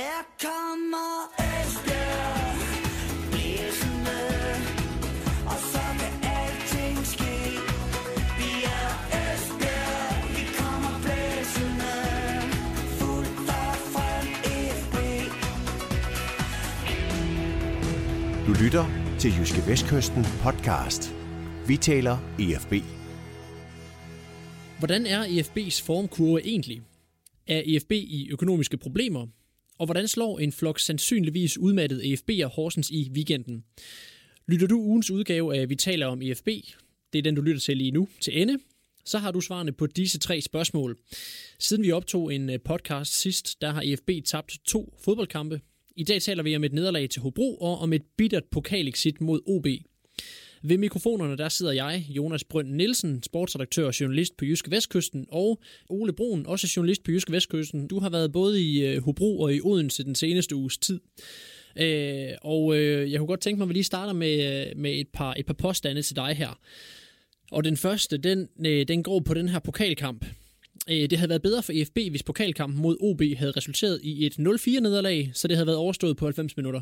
Her kommer Esbjerg blæsende, og så kan alting ske. Vi er Esbjerg, vi kommer blæsende, fuldt og frem FB. Du lytter til Jyske Vestkysten podcast. Vi taler EFB. Hvordan er EFB's formkurve egentlig? Er EFB i økonomiske problemer? Og hvordan slår en flok sandsynligvis udmattet EFB'er Horsens i weekenden? Lytter du ugens udgave af Vi taler om EFB, det er den du lytter til lige nu, til ende, så har du svarene på disse tre spørgsmål. Siden vi optog en øh, podcast sidst, der har EFB tabt to fodboldkampe. I dag taler vi om et nederlag til Hobro og om et bittert pokalexit mod OB. Ved mikrofonerne der sidder jeg, Jonas Brønd Nielsen, sportsredaktør og journalist på Jyske Vestkysten, og Ole Brun, også journalist på Jyske Vestkysten. Du har været både i øh, Hobro og i Odense den seneste uges tid. Øh, og øh, jeg kunne godt tænke mig, at vi lige starter med, øh, med et, par, et par påstande til dig her. Og den første, den, øh, den går på den her pokalkamp. Øh, det havde været bedre for EFB, hvis pokalkampen mod OB havde resulteret i et 0-4-nederlag, så det havde været overstået på 90 minutter.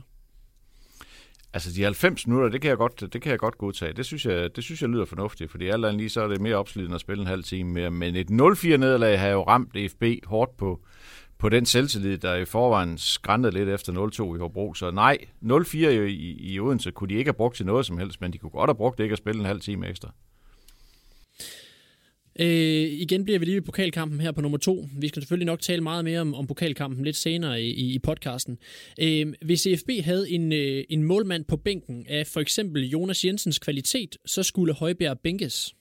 Altså de 90 minutter, det kan jeg godt, det kan jeg godt godtage. Det synes jeg, det synes jeg lyder fornuftigt, fordi alt andet lige så er det mere opslidende at spille en halv time mere. Men et 0-4 nederlag har jo ramt EFB hårdt på, på den selvtillid, der i forvejen skrændede lidt efter 0-2 i Hobro. Så nej, 0-4 i, i, i Odense kunne de ikke have brugt til noget som helst, men de kunne godt have brugt det ikke at spille en halv time ekstra. Øh, igen bliver vi lige ved pokalkampen her på nummer to. Vi skal selvfølgelig nok tale meget mere om, om pokalkampen lidt senere i, i, podcasten. Øh, hvis EFB havde en, øh, en målmand på bænken af for eksempel Jonas Jensens kvalitet, så skulle Højbjerg bænkes.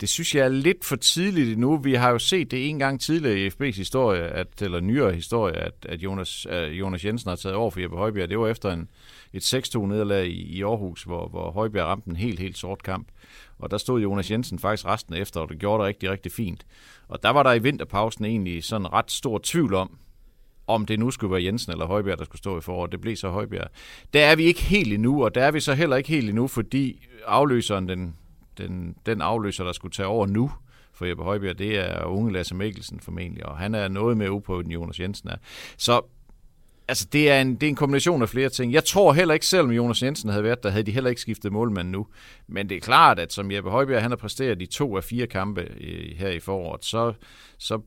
Det synes jeg er lidt for tidligt nu. Vi har jo set det en gang tidligere i FB's historie, at, eller nyere historie, at, at Jonas, uh, Jonas Jensen har taget over for Jeppe Højbjerg. Det var efter en, et 6-2 nederlag i, i Aarhus, hvor, hvor Højbjerg ramte en helt, helt sort kamp. Og der stod Jonas Jensen faktisk resten efter, og det gjorde det rigtig, rigtig fint. Og der var der i vinterpausen egentlig sådan ret stor tvivl om, om det nu skulle være Jensen eller Højbjerg, der skulle stå i foråret. Det blev så Højbjerg. Der er vi ikke helt endnu, og der er vi så heller ikke helt endnu, fordi afløseren, den, den, den afløser, der skulle tage over nu for Jeppe Højbjerg, det er unge Lasse Mikkelsen formentlig, og han er noget mere uprøvet end Jonas Jensen er. Så altså, det er, en, det er en kombination af flere ting. Jeg tror heller ikke, selvom Jonas Jensen havde været der, havde de heller ikke skiftet målmand nu. Men det er klart, at som Jeppe Højbjerg han har præsteret de to af fire kampe i, her i foråret, så, så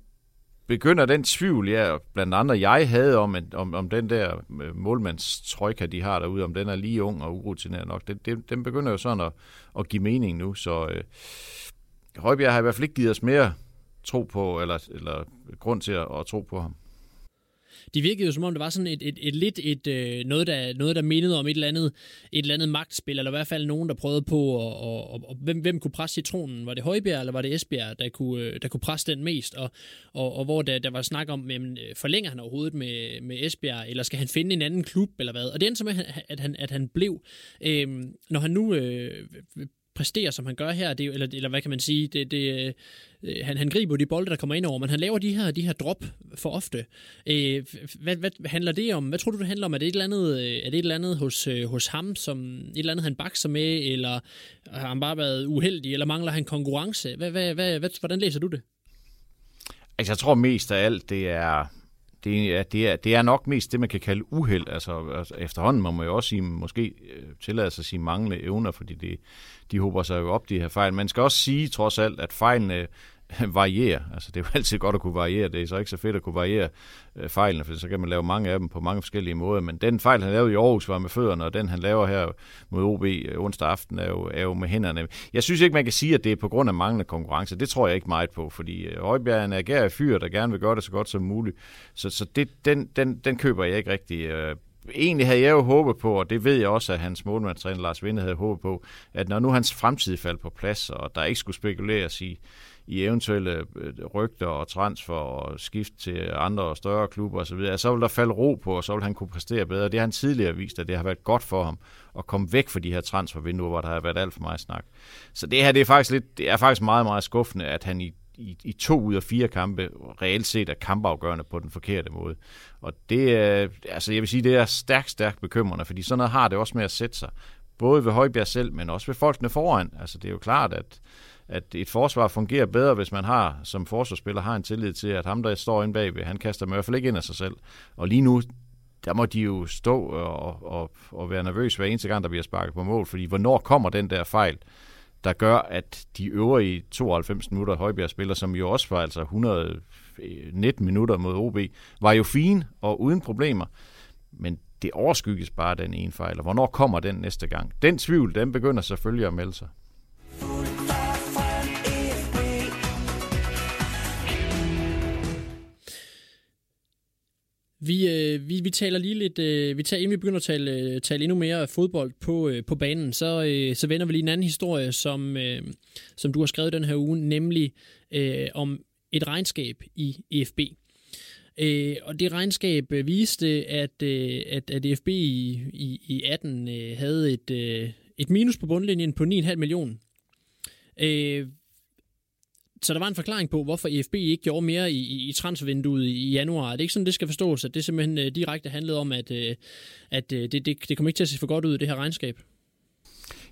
begynder den tvivl, ja, blandt andre jeg havde om, om, om den der øh, målmandstrøjka, de har derude, om den er lige ung og urutineret nok, det, det, den begynder jo sådan at, at give mening nu, så øh, Højbjerg har i hvert fald ikke givet os mere tro på, eller, eller grund til at, at tro på ham de virkede jo som om, det var sådan et, et, et lidt et, øh, noget, der, noget, der mindede om et eller, andet, et eller andet magtspil, eller i hvert fald nogen, der prøvede på, og, og, og, og hvem, hvem kunne presse citronen? Var det Højbjerg, eller var det Esbjerg, der kunne, øh, der kunne presse den mest? Og, og, og hvor der, der var snak om, jamen, øh, forlænger han overhovedet med, med Esbjerg, eller skal han finde en anden klub, eller hvad? Og det endte som, at han, at han blev. Øh, når han nu øh, præsterer, som han gør her, det, eller, eller hvad kan man sige, det, det, øh, han, han griber de bolde, der kommer ind over, men han laver de her, de her drop for ofte. Øh, hvad, hvad handler det om? Hvad tror du, det handler om? Er det et eller andet, øh, er det et eller andet hos, øh, hos ham, som et eller andet, han bakser med, eller har han bare været uheldig, eller mangler han konkurrence? Hvad, hvad, hvad, hvad, hvordan læser du det? Altså, jeg tror mest af alt, det er, det er, det, er, det er nok mest det, man kan kalde uheld. Altså, altså efterhånden må man jo også sige, måske øh, tillade sig at sige manglende evner, fordi det, de håber sig jo op, de her fejl. Man skal også sige trods alt, at fejlene variere. Altså, det er jo altid godt at kunne variere. Det er så ikke så fedt at kunne variere øh, fejlene, for så kan man lave mange af dem på mange forskellige måder. Men den fejl, han lavede i Aarhus, var med fødderne, og den, han laver her mod OB øh, onsdag aften, er jo, er jo med hænderne. Jeg synes ikke, man kan sige, at det er på grund af manglende konkurrence. Det tror jeg ikke meget på, fordi øh, Højbjerg er en agerig fyr, der gerne vil gøre det så godt som muligt. Så, så det, den, den, den køber jeg ikke rigtig. Øh, egentlig havde jeg jo håbet på, og det ved jeg også, at hans målmandstræner Lars Vinde havde håbet på, at når nu hans fremtid faldt på plads, og der ikke skulle spekuleres i, i eventuelle øh, rygter og transfer og skift til andre og større klubber osv., så vil der falde ro på, og så vil han kunne præstere bedre. Det har han tidligere vist, at det har været godt for ham at komme væk fra de her transfervinduer, hvor der har været alt for meget snak. Så det her det er faktisk, lidt, det er faktisk meget, meget skuffende, at han i i, i to ud af fire kampe reelt set er kampafgørende på den forkerte måde. Og det er, altså jeg vil sige, det er stærkt, stærkt bekymrende, fordi sådan noget har det også med at sætte sig. Både ved Højbjerg selv, men også ved folkene foran. Altså det er jo klart, at at et forsvar fungerer bedre, hvis man har som forsvarsspiller har en tillid til, at ham, der står inde bagved, han kaster i hvert fald ikke ind af sig selv. Og lige nu, der må de jo stå og, og, og være nervøs hver eneste gang, der bliver sparket på mål, fordi hvornår kommer den der fejl, der gør, at de øvrige 92 minutter Højbjerg spiller, som jo også var altså 119 minutter mod OB, var jo fine og uden problemer. Men det overskygges bare den ene fejl, og hvornår kommer den næste gang? Den tvivl, den begynder selvfølgelig at melde sig. Vi, øh, vi, vi taler lige lidt, øh, vi tager, inden vi begynder at tale, øh, tale endnu mere fodbold på, øh, på banen, så, øh, så vender vi lige en anden historie, som, øh, som du har skrevet den her uge, nemlig øh, om et regnskab i EFB. Øh, og det regnskab øh, viste, at, øh, at, at EFB i, i, i 18 øh, havde et, øh, et minus på bundlinjen på 9,5 millioner. Øh, så der var en forklaring på, hvorfor EFB ikke gjorde mere i, i transfervinduet i januar. Det er ikke sådan, det skal forstås, at det simpelthen øh, direkte handlede om, at, øh, at øh, det, det, det kommer ikke til at se for godt ud, det her regnskab.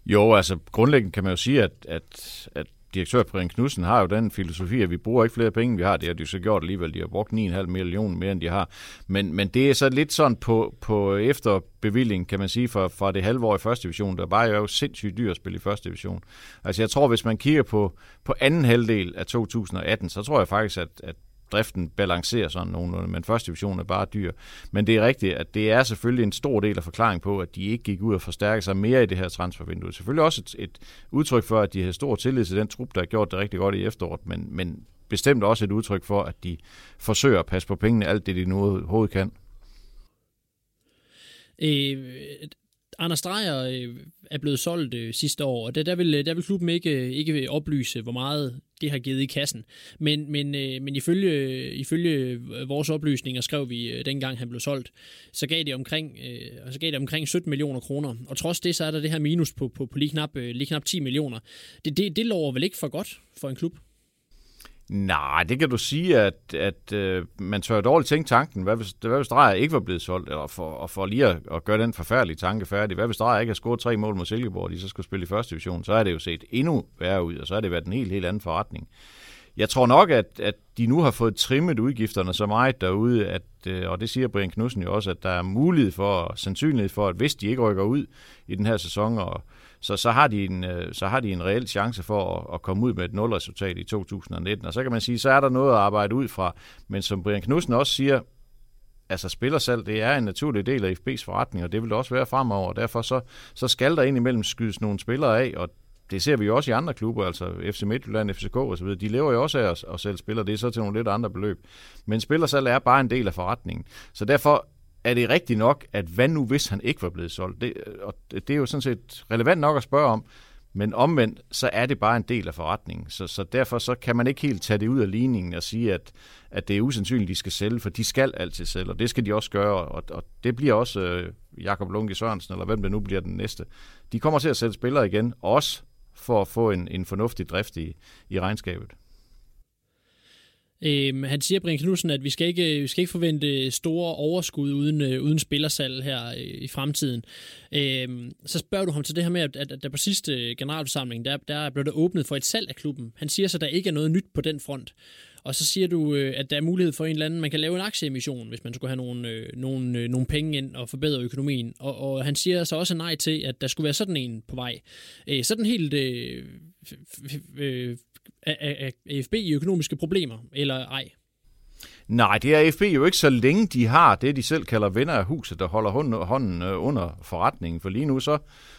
Jo, altså grundlæggende kan man jo sige, at, at, at direktør Brian Knudsen har jo den filosofi, at vi bruger ikke flere penge, vi har. Det har de så gjort alligevel. De har brugt 9,5 millioner mere, end de har. Men, men det er så lidt sådan på, på efterbevilling, kan man sige, fra, fra det halve år i første division. Der var jo sindssygt dyrt at spille i første division. Altså jeg tror, hvis man kigger på, på anden halvdel af 2018, så tror jeg faktisk, at, at driften balancerer sådan nogenlunde, men første division er bare dyr. Men det er rigtigt, at det er selvfølgelig en stor del af forklaringen på, at de ikke gik ud og forstærke sig mere i det her transfervindue. Selvfølgelig også et, et udtryk for, at de har stor tillid til den trup, der har gjort det rigtig godt i efteråret, men, men bestemt også et udtryk for, at de forsøger at passe på pengene alt det, de nu overhovedet kan. Øh, Anders Dreyer øh, er blevet solgt øh, sidste år, og der, der, vil, øh, der vil klubben ikke, øh, ikke oplyse, hvor meget det har givet i kassen. Men, men, øh, men ifølge, øh, ifølge vores oplysninger, skrev vi øh, dengang han blev solgt, så gav det omkring, øh, så gav det omkring 17 millioner kroner. Og trods det, så er der det her minus på, på, på lige, knap, øh, lige knap 10 millioner. Det, det, det lover vel ikke for godt for en klub? Nej, det kan du sige, at, at øh, man tør dårligt tænke tanken. Hvad hvis, hvad hvis Drejer ikke var blevet solgt? Eller for, og for lige at, at gøre den forfærdelige tanke færdig. Hvad hvis Drejer ikke har scoret tre mål mod Silkeborg, og de så skulle spille i første division? Så er det jo set endnu værre ud, og så er det været en helt, helt anden forretning. Jeg tror nok, at, at de nu har fået trimmet udgifterne så meget derude, at, øh, og det siger Brian Knudsen jo også, at der er mulighed for, sandsynlighed for, at hvis de ikke rykker ud i den her sæson og så, så, har de en, øh, så har de en reel chance for at, at komme ud med et nulresultat i 2019. Og så kan man sige, så er der noget at arbejde ud fra. Men som Brian Knudsen også siger, altså spillersalg, det er en naturlig del af FB's forretning, og det vil det også være fremover. Derfor så, så skal der indimellem skydes nogle spillere af, og det ser vi jo også i andre klubber, altså FC Midtjylland, FCK osv. De lever jo også af at, at sælge spillere, det er så til nogle lidt andre beløb. Men spillersalg er bare en del af forretningen. Så derfor er det rigtigt nok, at hvad nu hvis han ikke var blevet solgt? Det, og det er jo sådan set relevant nok at spørge om, men omvendt, så er det bare en del af forretningen. Så, så derfor så kan man ikke helt tage det ud af ligningen og sige, at, at det er usandsynligt, de skal sælge, for de skal altid sælge, og det skal de også gøre, og, og det bliver også øh, Jakob Lunke Sørensen, eller hvem det nu bliver den næste. De kommer til at sætte spillere igen, også for at få en, en fornuftig drift i, i regnskabet. Øhm, han siger, Brian Knudsen, at vi skal ikke, vi skal ikke forvente store overskud uden, øh, uden spillersalg her øh, i fremtiden. Øhm, så spørger du ham til det her med, at, at, at der på sidste øh, generalforsamling, der, der blev der åbnet for et salg af klubben. Han siger så, at der ikke er noget nyt på den front. Og så siger du, øh, at der er mulighed for en eller anden, man kan lave en aktieemission, hvis man skulle have nogle, øh, nogle, øh, nogle penge ind og forbedre økonomien. Og, og han siger så også nej til, at der skulle være sådan en på vej. Øh, sådan helt øh, øh, er AFB i økonomiske problemer, eller ej? Nej, det er AFB jo ikke så længe de har det, de selv kalder venner af huset, der holder hånden øh, under forretningen. For lige nu så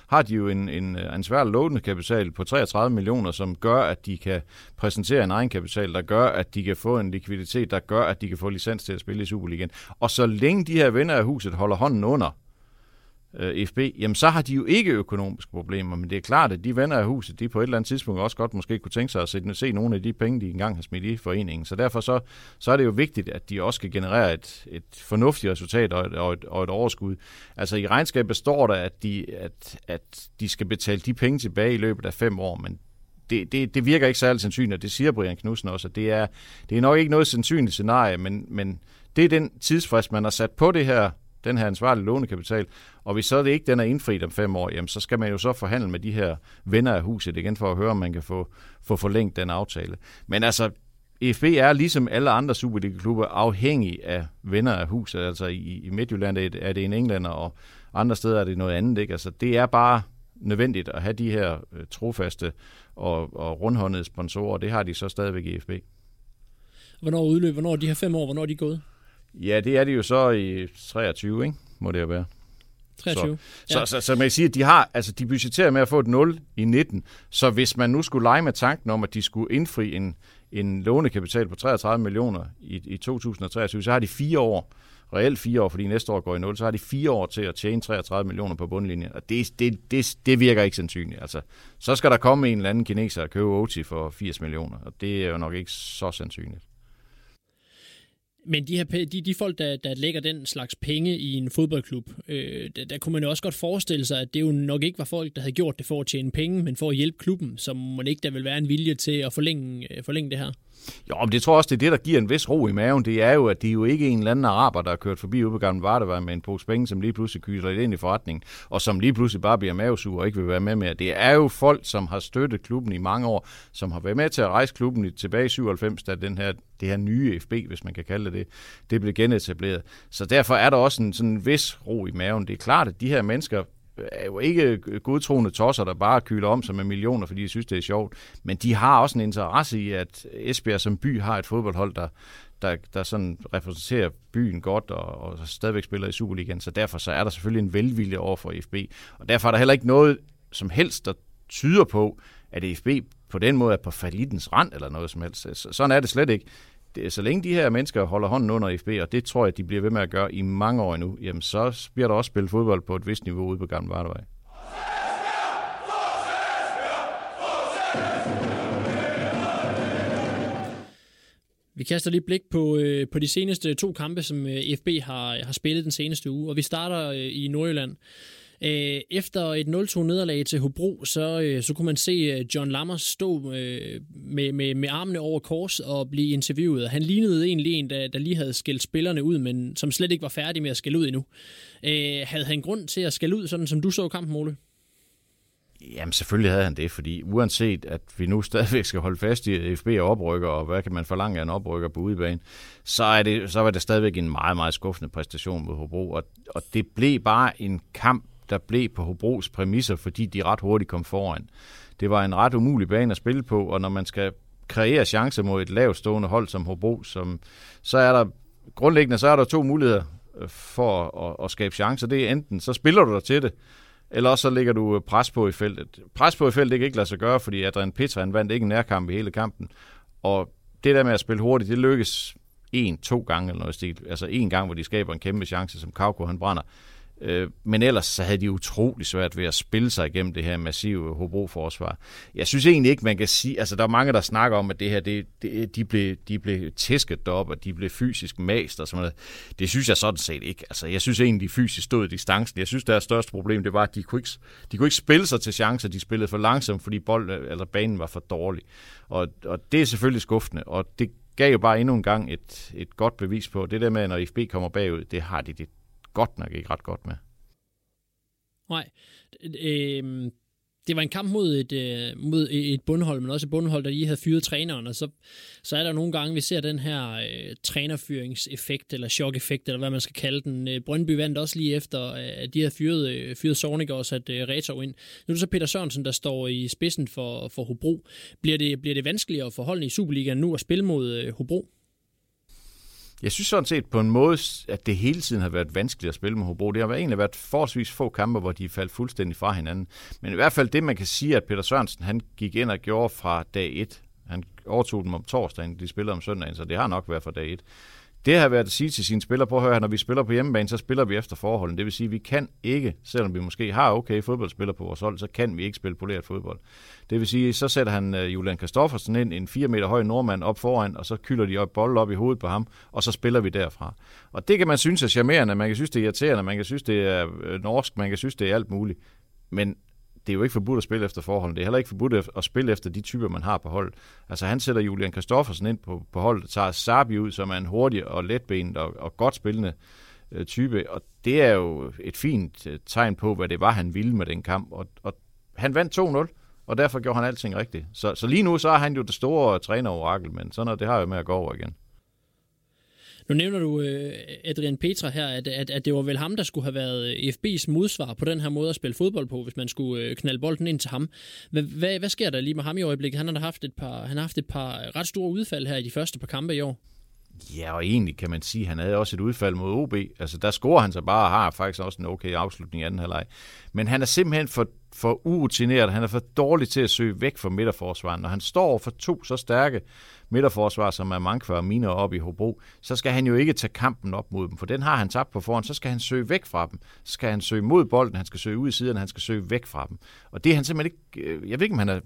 har de jo en, en øh, ansvarlig lånende kapital på 33 millioner, som gør, at de kan præsentere en egenkapital, der gør, at de kan få en likviditet, der gør, at de kan få licens til at spille i Superligaen. Og så længe de her venner af huset holder hånden under øh, FB, jamen så har de jo ikke økonomiske problemer, men det er klart, at de venner af huset, de på et eller andet tidspunkt også godt måske kunne tænke sig at se, se nogle af de penge, de engang har smidt i foreningen. Så derfor så, så er det jo vigtigt, at de også kan generere et, et fornuftigt resultat og et, og, et, og et overskud. Altså i regnskabet står der, at de, at, at de skal betale de penge tilbage i løbet af fem år, men det, det, det virker ikke særlig sandsynligt, og det siger Brian Knudsen også, at det er, det er nok ikke noget sandsynligt scenarie, men, men det er den tidsfrist, man har sat på det her den her ansvarlige lånekapital, og hvis så det ikke den er indfriet om fem år, jamen så skal man jo så forhandle med de her venner af huset igen for at høre, om man kan få, få forlængt den aftale. Men altså, EFB er ligesom alle andre Superliga-klubber afhængig af venner af huset. Altså i, i Midtjylland er det, er det en englænder, og andre steder er det noget andet. Ikke? Altså, det er bare nødvendigt at have de her øh, trofaste og, og rundhåndede sponsorer, og det har de så stadigvæk i EFB. Hvornår udløb, hvornår er de her fem år, hvornår er de gået? Ja, det er det jo så i 23, ikke? må det jo være. 23. Så, ja. så, så, så man kan sige, at de har, altså de budgetterer med at få et 0 i 19, så hvis man nu skulle lege med tanken om, at de skulle indfri en, en lånekapital på 33 millioner i, i 2023, så har de fire år, reelt fire år, fordi næste år går i 0, så har de fire år til at tjene 33 millioner på bundlinjen, og det, det, det, det virker ikke sandsynligt. Altså, så skal der komme en eller anden kineser og købe OT for 80 millioner, og det er jo nok ikke så sandsynligt. Men de, her, de, de folk, der, der lægger den slags penge i en fodboldklub, øh, der, der kunne man jo også godt forestille sig, at det jo nok ikke var folk, der havde gjort det for at tjene penge, men for at hjælpe klubben, som man ikke der vil være en vilje til at forlænge, øh, forlænge det her. Jo, men det tror jeg også, det er det, der giver en vis ro i maven. Det er jo, at det er jo ikke en eller anden araber, der har kørt forbi ude på Gamle Vardevej med en pose penge, som lige pludselig kyser ind i forretningen, og som lige pludselig bare bliver mavesur og ikke vil være med mere. Det er jo folk, som har støttet klubben i mange år, som har været med til at rejse klubben tilbage i 97, da den her, det her nye FB, hvis man kan kalde det det, det blev genetableret. Så derfor er der også en sådan en vis ro i maven. Det er klart, at de her mennesker er jo ikke godtroende tosser, der bare kyler om sig med millioner, fordi de synes, det er sjovt. Men de har også en interesse i, at Esbjerg som by har et fodboldhold, der, der, der sådan repræsenterer byen godt og, og stadigvæk spiller i Superligaen. Så derfor så er der selvfølgelig en velvilje over for FB. Og derfor er der heller ikke noget som helst, der tyder på, at FB på den måde er på falitens rand eller noget som helst. Sådan er det slet ikke det, øh, så længe de her mennesker holder hånden under FB, og det tror jeg, de bliver ved med at gøre i mange år endnu, jamen så bliver der også spillet fodbold på et vist niveau ude på Gamle Vardevej. Vi kaster lige blik på, øh, på de seneste to kampe, som øh, FB har, har spillet den seneste uge, og vi starter øh, i Nordjylland. Øh, efter et 0-2 nederlag til Hobro, så, øh, så kunne man se øh, John Lammers stå øh, med, med, med armene over kors og blive interviewet. Han lignede egentlig en, der, der lige havde skældt spillerne ud, men som slet ikke var færdig med at skælde ud endnu. Øh, havde han grund til at skælde ud, sådan som du så kampen, Ole? Jamen selvfølgelig havde han det, fordi uanset at vi nu stadigvæk skal holde fast i, at FB er oprykker, og hvad kan man forlange af en oprykker på udebane, så, er det, så var det stadigvæk en meget, meget skuffende præstation mod Hobro, og, og det blev bare en kamp, der blev på Hobros præmisser, fordi de ret hurtigt kom foran. Det var en ret umulig bane at spille på, og når man skal kreere chancer mod et lavt stående hold som Hobro, som, så er der grundlæggende så er der to muligheder øh, for at, at skabe chancer. Det er enten, så spiller du dig til det, eller også så lægger du øh, pres på i feltet. Pres på i feltet det kan ikke lade sig gøre, fordi Adrian Petra han vandt ikke en nærkamp i hele kampen. Og det der med at spille hurtigt, det lykkes en, to gange eller noget stil. Altså en gang, hvor de skaber en kæmpe chance, som Kauko han brænder. Øh, men ellers så havde de utrolig svært ved at spille sig igennem det her massive Hobro-forsvar. Jeg synes egentlig ikke, man kan sige... Altså, der er mange, der snakker om, at det her, det, det, de, blev, de blev tæsket derop, og de blev fysisk mast og sådan noget. Det synes jeg sådan set ikke. Altså, jeg synes egentlig, de fysisk stod i distancen. Jeg synes, deres største problem, det var, at de kunne ikke, de kunne ikke spille sig til chancer. De spillede for langsomt, fordi bold, eller banen var for dårlig. Og, og det er selvfølgelig skuffende, og det gav jo bare endnu en gang et, et godt bevis på, det der med, når FB kommer bagud, det har de det godt nok ikke ret godt med. Nej. Øh, det var en kamp mod et, øh, mod et bundhold, men også et bundhold, der lige havde fyret træneren, og så, så er der nogle gange, vi ser den her øh, trænerfyringseffekt, eller chok-effekt, eller hvad man skal kalde den. Øh, Brøndby vandt også lige efter, øh, at de havde fyret, øh, fyret Sornik og sat øh, Reto ind. Nu er det så Peter Sørensen, der står i spidsen for, for Hobro. Bliver det, bliver det vanskeligere for holdene i Superligaen nu at spille mod øh, Hobro? Jeg synes sådan set på en måde, at det hele tiden har været vanskeligt at spille med Hobro. Det har egentlig været forholdsvis få kampe, hvor de er faldt fuldstændig fra hinanden. Men i hvert fald det, man kan sige, at Peter Sørensen han gik ind og gjorde fra dag 1. Han overtog dem om torsdagen, de spillede om søndagen, så det har nok været fra dag 1. Det har været at sige til sine spillere, på at høre, når vi spiller på hjemmebane, så spiller vi efter forholdene. Det vil sige, at vi kan ikke, selvom vi måske har okay fodboldspillere på vores hold, så kan vi ikke spille poleret fodbold. Det vil sige, så sætter han øh, Julian Kristoffersen ind, en 4 meter høj nordmand op foran, og så kylder de op bold op i hovedet på ham, og så spiller vi derfra. Og det kan man synes er charmerende, man kan synes, det er irriterende, man kan synes, det er øh, norsk, man kan synes, det er alt muligt. Men det er jo ikke forbudt at spille efter forholdene. Det er heller ikke forbudt at spille efter de typer, man har på hold. Altså han sætter Julian Kristoffersen ind på, på holdet, tager Sabi ud, som er en hurtig og letbenet og, og godt spillende øh, type, og det er jo et fint øh, tegn på, hvad det var, han ville med den kamp, og, og han vandt 2-0, og derfor gjorde han alting rigtigt. Så, så lige nu så er han jo det store trænerorakel, men sådan noget, det har jo med at gå over igen. Nu nævner du øh, Adrian Petra her, at, at, at det var vel ham, der skulle have været øh, FB's modsvar på den her måde at spille fodbold på, hvis man skulle øh, knalde bolden ind til ham. Hvad, hvad, hvad sker der lige med ham i øjeblikket? Han har haft et par, han har haft et par ret store udfald her i de første par kampe i år. Ja, og egentlig kan man sige, at han havde også et udfald mod OB. Altså, der scorer han så bare og har faktisk også en okay afslutning i anden halvleg. Men han er simpelthen for, for urutineret. Han er for dårlig til at søge væk fra midterforsvaren. Når han står for to så stærke midterforsvar, som er mange og Miner op i Hobro, så skal han jo ikke tage kampen op mod dem, for den har han tabt på forhånd. Så skal han søge væk fra dem. Så skal han søge mod bolden, han skal søge ud i siden, han skal søge væk fra dem. Og det er han simpelthen ikke... Øh, jeg ved ikke, om han er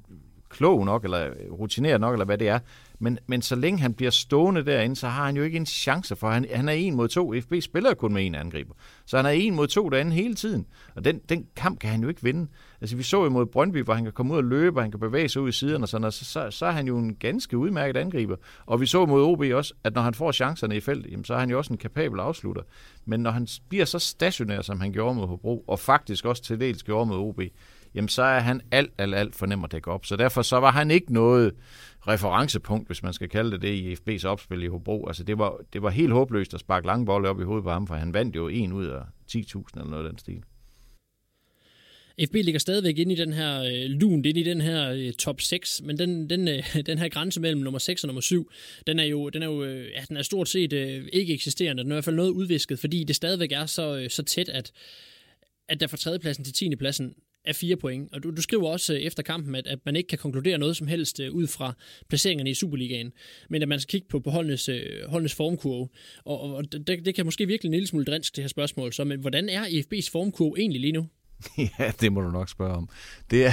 klog nok, eller øh, rutineret nok, eller hvad det er. Men, men så længe han bliver stående derinde, så har han jo ikke en chance for. Han, han er en mod to. FB spiller kun med en angriber. Så han er en mod to derinde hele tiden. Og den, den kamp kan han jo ikke vinde. Altså vi så jo mod Brøndby, hvor han kan komme ud og løbe, og han kan bevæge sig ud i siderne, og sådan, og så, så, så, er han jo en ganske udmærket angriber. Og vi så mod OB også, at når han får chancerne i feltet, jamen, så er han jo også en kapabel afslutter. Men når han bliver så stationær, som han gjorde mod Hobro, og faktisk også til dels gjorde mod OB, jamen så er han alt, alt, alt for nem at dække op. Så derfor så var han ikke noget referencepunkt, hvis man skal kalde det det, i FB's opspil i Hobro. Altså det var, det var helt håbløst at sparke lange bolde op i hovedet på ham, for han vandt jo en ud af 10.000 eller noget af den stil. FB ligger stadigvæk inde i den her øh, lun, inde i den her øh, top 6, men den, den, øh, den her grænse mellem nummer 6 og nummer 7, den er jo, den er jo øh, ja, den er stort set øh, ikke eksisterende. Den er i hvert fald noget udvisket, fordi det stadigvæk er så, øh, så tæt, at, at der fra tredjepladsen til 10. pladsen af fire point. Og du, du skriver også øh, efter kampen, at, at man ikke kan konkludere noget som helst øh, ud fra placeringerne i Superligaen, men at man skal kigge på, på holdenes, øh, holdenes formkurve. Og, og det, det kan måske virkelig en lille smule drænsk, det her spørgsmål. Så men hvordan er IFB's formkurve egentlig lige nu? ja, det må du nok spørge om. Det er,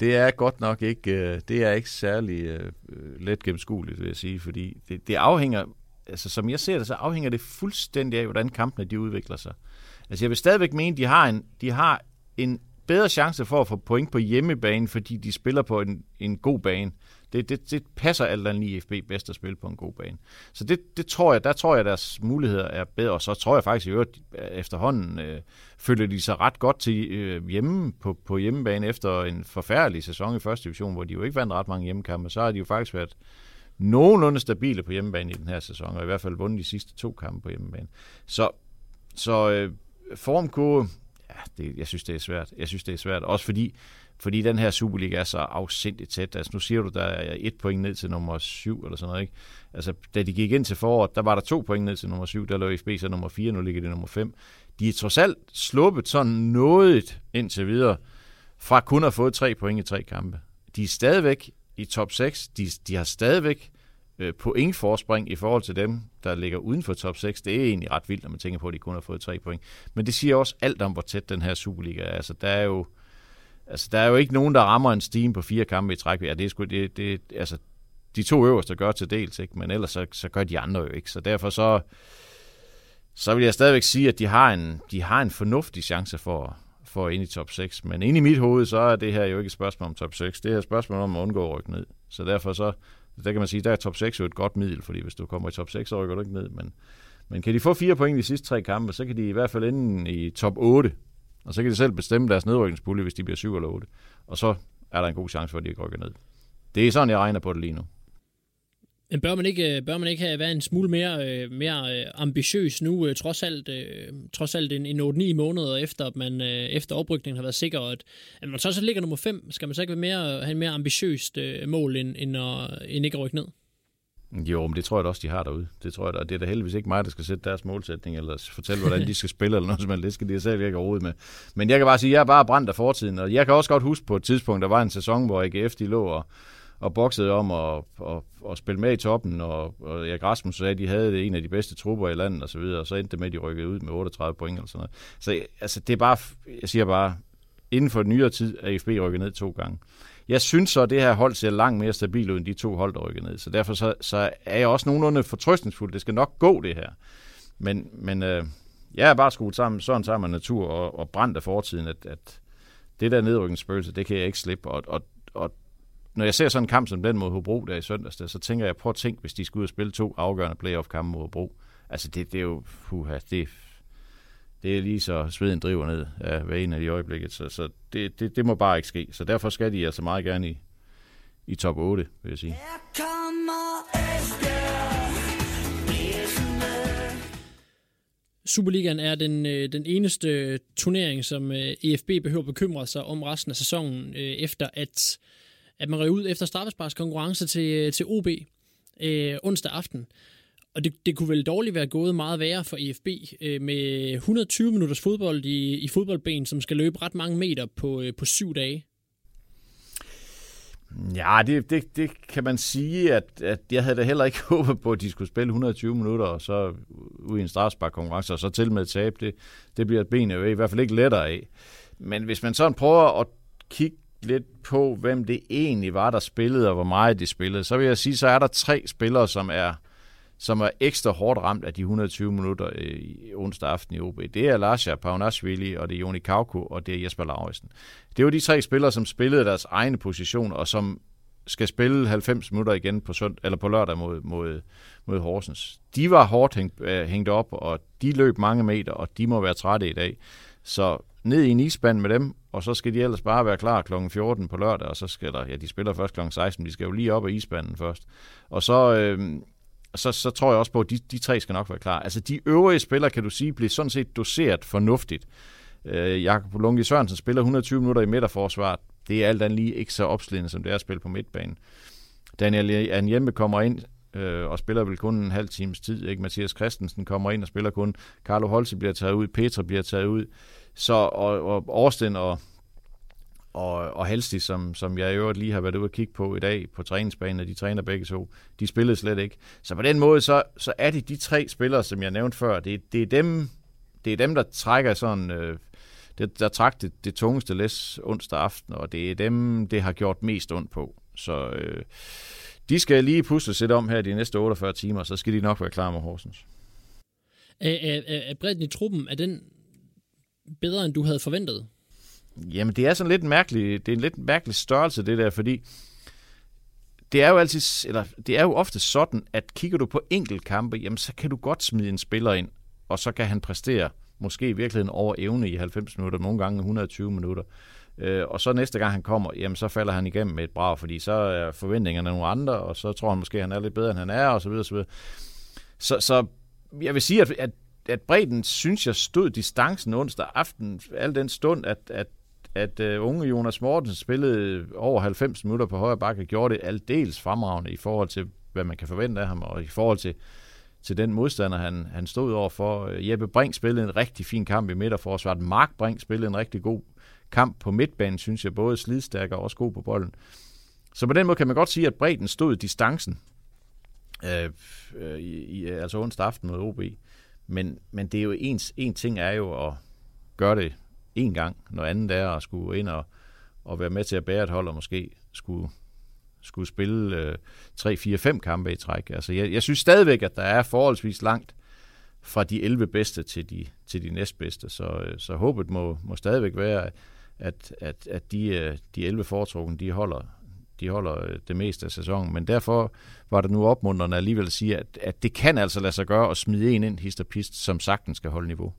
det er godt nok ikke, det er ikke særlig øh, let gennemskueligt, vil jeg sige, fordi det, det afhænger, altså som jeg ser det, så afhænger det fuldstændig af, hvordan kampene de udvikler sig. Altså jeg vil stadigvæk mene, de har en, de har en bedre chance for at få point på hjemmebane, fordi de spiller på en, en god bane. Det, det, det passer alt andet lige FB bedst at spille på en god bane. Så det, det tror jeg, der tror jeg, deres muligheder er bedre. Og så tror jeg faktisk i øvrigt, efterhånden øh, føler de sig ret godt til øh, hjemme på, på hjemmebane efter en forfærdelig sæson i første division, hvor de jo ikke vandt ret mange hjemmekampe. Så har de jo faktisk været nogenlunde stabile på hjemmebane i den her sæson, og i hvert fald vundet de sidste to kampe på hjemmebane. Så, så øh, formkurve, ja, det, jeg synes, det er svært. Jeg synes, det er svært. Også fordi, fordi den her Superliga er så afsindigt tæt. Altså, nu siger du, der er et point ned til nummer syv, eller sådan noget, ikke? Altså, da de gik ind til foråret, der var der to point ned til nummer syv, der lå FB så nummer fire, nu ligger det nummer fem. De er trods alt sluppet sådan noget indtil videre, fra kun at have fået tre point i tre kampe. De er stadigvæk i top 6. De, de har stadigvæk øh, pointforspring i forhold til dem, der ligger uden for top 6. Det er egentlig ret vildt, når man tænker på, at de kun har fået tre point. Men det siger også alt om, hvor tæt den her Superliga er. Altså, der er jo, altså, der er jo ikke nogen, der rammer en steam på fire kampe i træk. Ja, det er sgu, det, det, altså, de to øverste gør til dels, ikke? men ellers så, så gør de andre jo ikke. Så derfor så, så vil jeg stadigvæk sige, at de har en, de har en fornuftig chance for, for ind i top 6. Men ind i mit hoved, så er det her jo ikke et spørgsmål om top 6. Det er et spørgsmål om at undgå at rykke ned. Så derfor så, der kan man sige, der er top 6 jo et godt middel, fordi hvis du kommer i top 6, så rykker du ikke ned. Men, men kan de få fire point i de sidste tre kampe, så kan de i hvert fald ende i top 8. Og så kan de selv bestemme deres nedrykningspulje, hvis de bliver 7 eller 8. Og så er der en god chance for, at de ikke rykker ned. Det er sådan, jeg regner på det lige nu. Men bør man ikke, øh, bør man ikke have været en smule mere, øh, mere øh, ambitiøs nu, trods alt, trods alt en, en 8-9 måneder efter, at man efter oprykningen har været sikker, at, at man så, så ligger nummer 5, skal man så ikke være mere, have en mere ambitiøst mål, end, end, at, end ikke at rykke ned? Jo, men det tror jeg da også, de har derude. Det tror jeg da. Det er da heldigvis ikke mig, der skal sætte deres målsætning, eller fortælle, hvordan de skal spille, eller noget som helst. Det skal de selv ikke overhovedet med. Men jeg kan bare sige, at jeg er bare brændt af fortiden, og jeg kan også godt huske på et tidspunkt, der var en sæson, hvor AGF de lå og, og boksede om at, og, og spille med i toppen, og, og Erik Rasmus sagde, at de havde en af de bedste trupper i landet og så videre, og så endte det med, at de rykkede ud med 38 point eller sådan noget. Så altså, det er bare, jeg siger bare, inden for nyere tid er FB rykket ned to gange. Jeg synes så, at det her hold ser langt mere stabilt ud end de to hold, der rykker ned. Så derfor så, så er jeg også nogenlunde fortrøstningsfuld. Det skal nok gå, det her. Men, men øh, jeg er bare skudt sammen, sådan sammen med natur og, og brændt af fortiden, at, at det der nedrykningsspøgelse, det kan jeg ikke slippe. Og, og, og når jeg ser sådan en kamp som den mod Hobro der i søndags, der, så tænker jeg, prøv at tænke, hvis de skulle ud og spille to afgørende playoff-kampe mod Hobro. Altså, det, det er jo, puha, det, det er lige så sveden driver ned af hver en af de øjeblikket, så, så det, det, det må bare ikke ske. Så derfor skal de altså meget gerne i, i top 8, vil jeg sige. Her kommer. Superligaen er den, øh, den eneste turnering, som øh, EFB behøver bekymre sig om resten af sæsonen, øh, efter at, at man røg ud efter straffesparkskonkurrence til, øh, til OB øh, onsdag aften. Og det, det kunne vel dårligt være gået meget værre for EFB øh, med 120 minutters fodbold i, i fodboldben, som skal løbe ret mange meter på, øh, på syv dage. Ja, det, det, det kan man sige, at, at jeg havde da heller ikke håbet på, at de skulle spille 120 minutter, og så ud i en strafspark-konkurrence, og så til med tabe. Det, det bliver et ben i hvert fald ikke lettere af. Men hvis man sådan prøver at kigge lidt på, hvem det egentlig var, der spillede, og hvor meget de spillede, så vil jeg sige, så er der tre spillere, som er som er ekstra hårdt ramt af de 120 minutter øh, onsdag aften i OB. Det er Lasha Paunashvili, og det er Joni Kauko, og det er Jesper Lauritsen. Det er de tre spillere, som spillede deres egne position, og som skal spille 90 minutter igen på, sønd- eller på lørdag mod, mod, mod Horsens. De var hårdt hængt, øh, hængt op, og de løb mange meter, og de må være trætte i dag. Så ned i en isband med dem, og så skal de ellers bare være klar kl. 14 på lørdag, og så skal der, ja, de spiller først kl. 16, de skal jo lige op af isbanden først. Og så, øh, så, så tror jeg også på, at de, de tre skal nok være klar. Altså de øvrige spillere, kan du sige, bliver sådan set doseret fornuftigt. Øh, Jakob Lunge Sørensen spiller 120 minutter i midterforsvaret. Det er alt andet lige ikke så opslidende, som det er at spille på midtbanen. Daniel hjemme kommer ind øh, og spiller vel kun en halv times tid. Ikke? Mathias Christensen kommer ind og spiller kun. Carlo Holse bliver taget ud. Petra bliver taget ud. Så, og, og Austin og, og, og Halsti, som, som jeg i øvrigt lige har været ude at kigge på i dag på træningsbanen, og de træner begge to, de spillede slet ikke. Så på den måde, så, så er det de tre spillere, som jeg nævnte før, det, det, er, dem, det er dem, der trækker sådan... Øh, det, der trak det, det tungeste læs onsdag aften, og det er dem, det har gjort mest ondt på. Så øh, de skal lige pusle lidt om her de næste 48 timer, så skal de nok være klar med Horsens. Er, er, er, er bredden i truppen, er den bedre, end du havde forventet? Jamen, det er sådan lidt mærkelig, det er en lidt mærkelig størrelse, det der, fordi det er jo altid, eller det er jo ofte sådan, at kigger du på enkeltkampe, jamen så kan du godt smide en spiller ind, og så kan han præstere måske i virkeligheden over evne i 90 minutter, nogle gange 120 minutter. Øh, og så næste gang han kommer, jamen så falder han igennem med et brag, fordi så er forventningerne nogle andre, og så tror han måske, at han er lidt bedre, end han er, og så videre, så videre. Så, så jeg vil sige, at, at, at bredden, synes jeg, stod distancen onsdag aften, al den stund, at, at at uh, unge Jonas Mortensen spillede over 90 minutter på højre bakke, gjorde det aldeles fremragende i forhold til, hvad man kan forvente af ham, og i forhold til, til den modstander, han, han stod over for. Jeppe Brink spillede en rigtig fin kamp i midterforsvaret. Mark Brink spillede en rigtig god kamp på midtbanen, synes jeg, både slidstærk og også god på bolden. Så på den måde kan man godt sige, at bredden stod distancen, øh, øh, i, i, altså onsdag aften mod OB. Men, men det er jo ens, en ting er jo at gøre det en gang. Noget andet er at skulle ind og, og være med til at bære et hold, og måske skulle, skulle spille øh, 3-4-5 kampe i træk. Altså, jeg, jeg synes stadigvæk, at der er forholdsvis langt fra de 11 bedste til de, til de næstbedste. Så, øh, så håbet må, må stadigvæk være, at, at, at de, øh, de 11 foretrukne, de holder, de holder øh, det meste af sæsonen. Men derfor var det nu opmuntrende alligevel at sige, at, at det kan altså lade sig gøre at smide en ind hist som sagtens skal holde niveau.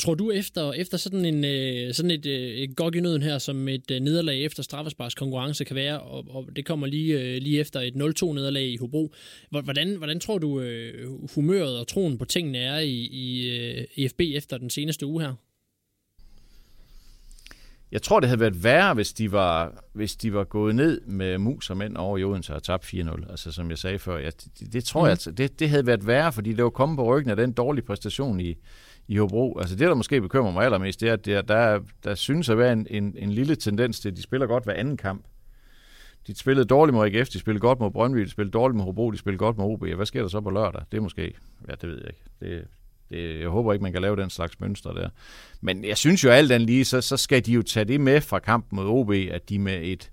Tror du efter, efter sådan, en, øh, sådan et, øh, et gok i nøden her, som et øh, nederlag efter straffesparks konkurrence kan være, og, og det kommer lige, øh, lige efter et 0-2 nederlag i Hobro, hvordan, hvordan tror du øh, humøret og troen på tingene er i, i EFB efter den seneste uge her? Jeg tror, det havde været værre, hvis de var, hvis de var gået ned med mus og mænd over i Odense og tabt 4-0. Altså, som jeg sagde før. Ja, det, det tror mm. jeg, altså, det, det havde været værre, fordi det var kommet på ryggen af den dårlige præstation i, i Hobro. Altså det, der måske bekymrer mig allermest, det er, at der, der, der synes at være en, en, en lille tendens til, at de spiller godt hver anden kamp. De spillede dårligt mod AGF, de spillede godt mod Brøndby, de spillede dårligt mod Hobro, de spillede godt mod OB. Hvad sker der så på lørdag? Det er måske, ja, det ved jeg ikke. Det, det, jeg håber ikke, man kan lave den slags mønster der. Men jeg synes jo alt andet lige, så, så skal de jo tage det med fra kampen mod OB, at de med et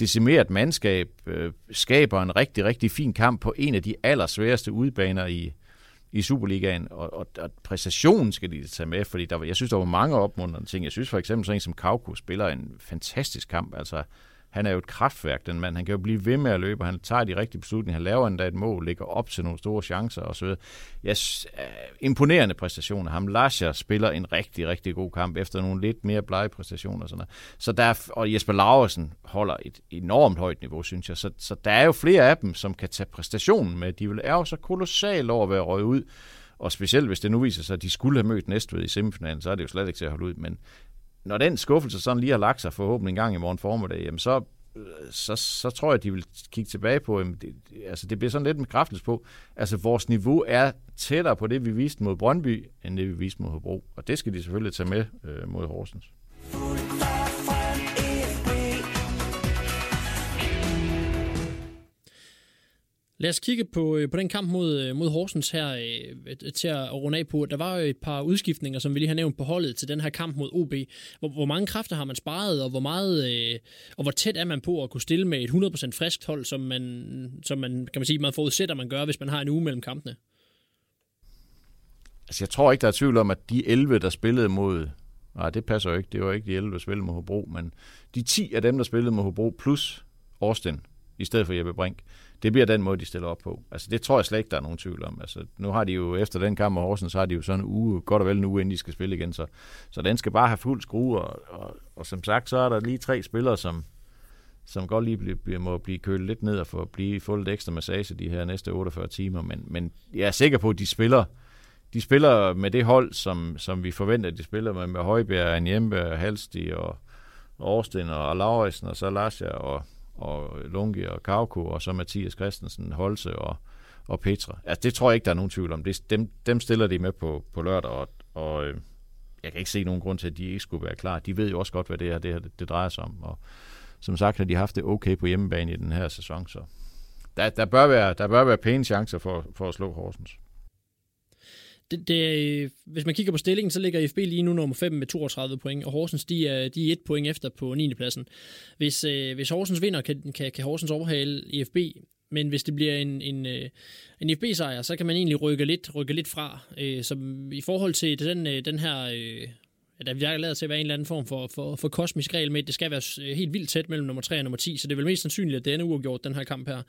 decimeret mandskab øh, skaber en rigtig, rigtig fin kamp på en af de allersværeste udbaner i, i Superligaen, og, og, og præstationen skal de tage med, fordi der, jeg synes, der var mange opmuntrende ting. Jeg synes for eksempel, sådan en som Kauko spiller en fantastisk kamp. Altså, han er jo et kraftværk, den mand. Han kan jo blive ved med at løbe, og han tager de rigtige beslutninger. Han laver endda et mål, ligger op til nogle store chancer osv. Jeg yes, øh, imponerende præstationer. Ham Lascher spiller en rigtig, rigtig god kamp efter nogle lidt mere blege præstationer. Og, sådan noget. Så der, og Jesper Laursen holder et enormt højt niveau, synes jeg. Så, så der er jo flere af dem, som kan tage præstationen med. De vil er jo så kolossalt over at være røget ud. Og specielt hvis det nu viser sig, at de skulle have mødt Næstved i semifinalen, så er det jo slet ikke til at holde ud. Men når den skuffelse sådan lige har lagt sig forhåbentlig en gang i morgen formiddag, jamen så, øh, så, så tror jeg, at de vil kigge tilbage på, jamen det, altså det bliver sådan lidt med kraftens på, altså vores niveau er tættere på det, vi viste mod Brøndby, end det, vi viste mod Hobro. Og det skal de selvfølgelig tage med øh, mod Horsens. Lad os kigge på, øh, på den kamp mod, øh, mod Horsens her øh, til at runde af på. Der var jo et par udskiftninger, som vi lige har nævnt på holdet til den her kamp mod OB. Hvor, hvor mange kræfter har man sparet, og hvor meget og hvor tæt er man på at kunne stille med et 100% friskt hold, som man, som man kan man sige, man forudsætter, man gør, hvis man har en uge mellem kampene? Altså, jeg tror ikke, der er tvivl om, at de 11, der spillede mod... Nej, det passer jo ikke. Det var ikke de 11, der spillede mod Hobro, men de 10 af dem, der spillede mod Hobro, plus Årsten, i stedet for Jeppe Brink, det bliver den måde, de stiller op på. Altså, det tror jeg slet ikke, der er nogen tvivl om. Altså, nu har de jo, efter den kamp med Horsens, så har de jo sådan en uge, godt og vel en uge, inden de skal spille igen. Så, så den skal bare have fuld skrue, og, og, og som sagt, så er der lige tre spillere, som, som godt lige bliver, må blive kølet lidt ned og få blive, få lidt ekstra massage de her næste 48 timer. Men, men jeg er sikker på, at de spiller, de spiller med det hold, som, som vi forventer, de spiller med, med Højbjerg, Anjembe, Halsti og Årsten og Lauritsen og så Lasja og og Lunge og Kauko, og så Mathias Christensen, Holse og, og Petra. Altså, det tror jeg ikke, der er nogen tvivl om. Det, dem, dem stiller de med på, på lørdag, og, og øh, jeg kan ikke se nogen grund til, at de ikke skulle være klar. De ved jo også godt, hvad det her, det, her, det, det drejer sig om, og som sagt har de haft det okay på hjemmebane i den her sæson, så der, der, bør, være, der bør være pæne chancer for, for at slå Horsens det, det, øh, hvis man kigger på stillingen, så ligger FB lige nu nummer 5 med 32 point, og Horsens de er, de er et point efter på 9. pladsen. Hvis, øh, hvis Horsens vinder, kan, kan, kan Horsens overhale FB, men hvis det bliver en, en, øh, en FB-sejr, så kan man egentlig rykke lidt, rykke lidt fra. Øh, så i forhold til den, øh, den her øh, der virker lavet til at være en eller anden form for, for, for kosmisk regel med, det skal være øh, helt vildt tæt mellem nummer 3 og nummer 10, så det er vel mest sandsynligt, at det er uafgjort, den her kamp her.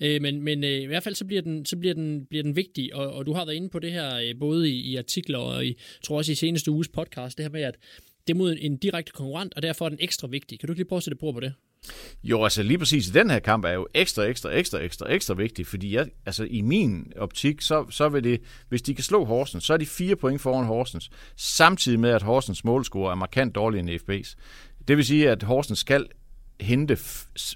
Øh, men men øh, i hvert fald så bliver den, så bliver den, bliver den vigtig, og, og du har været inde på det her øh, både i, i artikler og i, tror også i seneste uges podcast, det her med, at det er mod en direkte konkurrent, og derfor er den ekstra vigtig. Kan du ikke lige prøve at sætte på på det? Jo, altså lige præcis i den her kamp er jo ekstra, ekstra, ekstra, ekstra, ekstra vigtig, fordi jeg, altså i min optik, så, så vil det, hvis de kan slå Horsens, så er de fire point foran Horsens, samtidig med, at Horsens målscore er markant dårligere end FB's. Det vil sige, at Horsens skal hente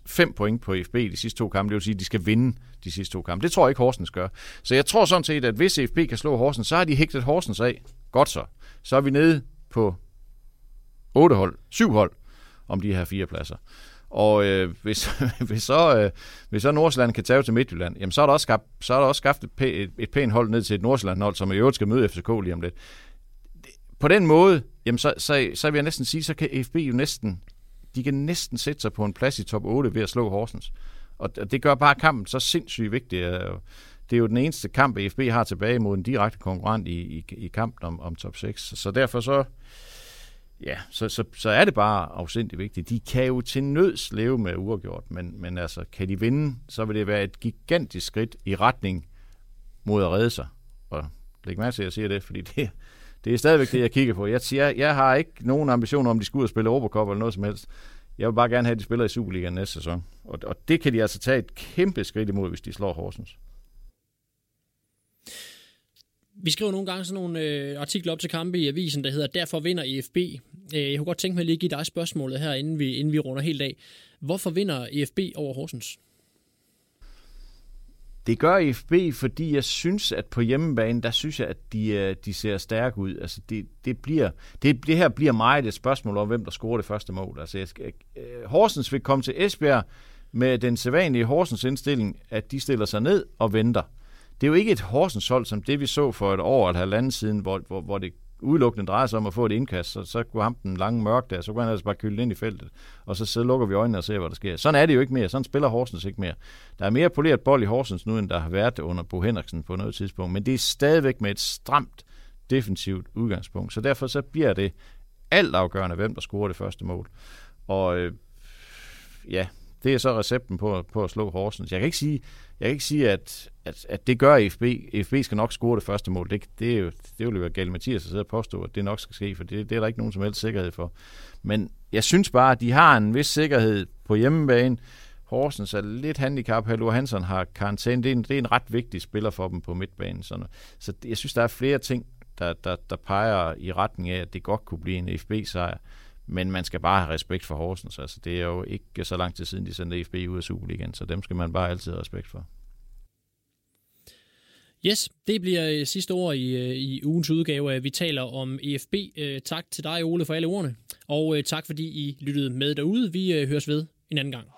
fem point på FB de sidste to kampe. Det vil sige, at de skal vinde de sidste to kampe. Det tror jeg ikke, Horsens gør. Så jeg tror sådan set, at hvis FB kan slå Horsens, så har de hægtet Horsens af. Godt så. Så er vi nede på otte hold, syv hold om de her fire pladser. Og øh, hvis, hvis, så, øh, hvis så Nordsjælland kan tage til Midtjylland, jamen så er der også skabt, så er der også skabt et, pæ, et, et pænt hold ned til et Nordsjælland-hold, som i øvrigt skal møde FCK lige om lidt. På den måde, jamen så, så, så vil jeg næsten sige, så kan FB jo næsten, de kan næsten sætte sig på en plads i top 8 ved at slå Horsens. Og det gør bare kampen så sindssygt vigtig. Øh, det er jo den eneste kamp, FB har tilbage mod en direkte konkurrent i, i, i kampen om, om top 6. Så derfor så, ja, så, så, så er det bare afsindig vigtigt. De kan jo til nøds leve med uafgjort, men, men altså, kan de vinde, så vil det være et gigantisk skridt i retning mod at redde sig. Og læg mærke til, at jeg siger det, fordi det, det er stadigvæk det, jeg kigger på. Jeg, siger, jeg har ikke nogen ambition om, de skal ud og spille Europacup eller noget som helst. Jeg vil bare gerne have, at de spiller i Superligaen næste sæson. Og, og det kan de altså tage et kæmpe skridt imod, hvis de slår Horsens. Vi skriver nogle gange sådan nogle øh, artikler op til kampe i avisen, der hedder Derfor vinder EFB. Øh, jeg kunne godt tænke mig lige at give dig spørgsmålet her, inden vi, inden vi runder helt af. Hvorfor vinder EFB over Horsens? Det gør EFB, fordi jeg synes, at på hjemmebane, der synes jeg, at de, øh, de ser stærke ud. Altså det, det, bliver, det, det her bliver meget et spørgsmål om, hvem der scorer det første mål. Altså jeg skal, øh, Horsens vil komme til Esbjerg med den sædvanlige Horsens indstilling, at de stiller sig ned og venter det er jo ikke et Horsens hold, som det vi så for et år eller halvandet siden, hvor, hvor, hvor det udelukkende drejer sig om at få et indkast, så, så kunne ham den lange mørk der, så kunne han altså bare kylde ind i feltet, og så, så lukker vi øjnene og ser, hvad der sker. Sådan er det jo ikke mere. Sådan spiller Horsens ikke mere. Der er mere poleret bold i Horsens nu, end der har været under Bo Henriksen på noget tidspunkt, men det er stadigvæk med et stramt defensivt udgangspunkt. Så derfor så bliver det alt afgørende, hvem der scorer det første mål. Og øh, ja, det er så recepten på, på at slå Horsens. Jeg kan ikke sige, jeg kan ikke sige at, at, at det gør FB. FB skal nok score det første mål. Det, det, er jo, det vil jo være galt Mathias at sidde og påstå, at det nok skal ske, for det, det er der ikke nogen som helst sikkerhed for. Men jeg synes bare, at de har en vis sikkerhed på hjemmebane. Horsens er lidt handicap. Hallo Hansen har karantæne. Det er, en, det er en ret vigtig spiller for dem på midtbanen. Så, så jeg synes, der er flere ting, der, der, der peger i retning af, at det godt kunne blive en FB-sejr. Men man skal bare have respekt for Horsens. Altså, det er jo ikke så lang tid siden, de sendte FB ud af Superligaen, så dem skal man bare altid have respekt for. Yes, det bliver øh, sidste ord i, øh, i ugens udgave. Vi taler om EFB. Øh, tak til dig, Ole, for alle ordene. Og tak, fordi I lyttede med derude. Vi høres ved en anden gang.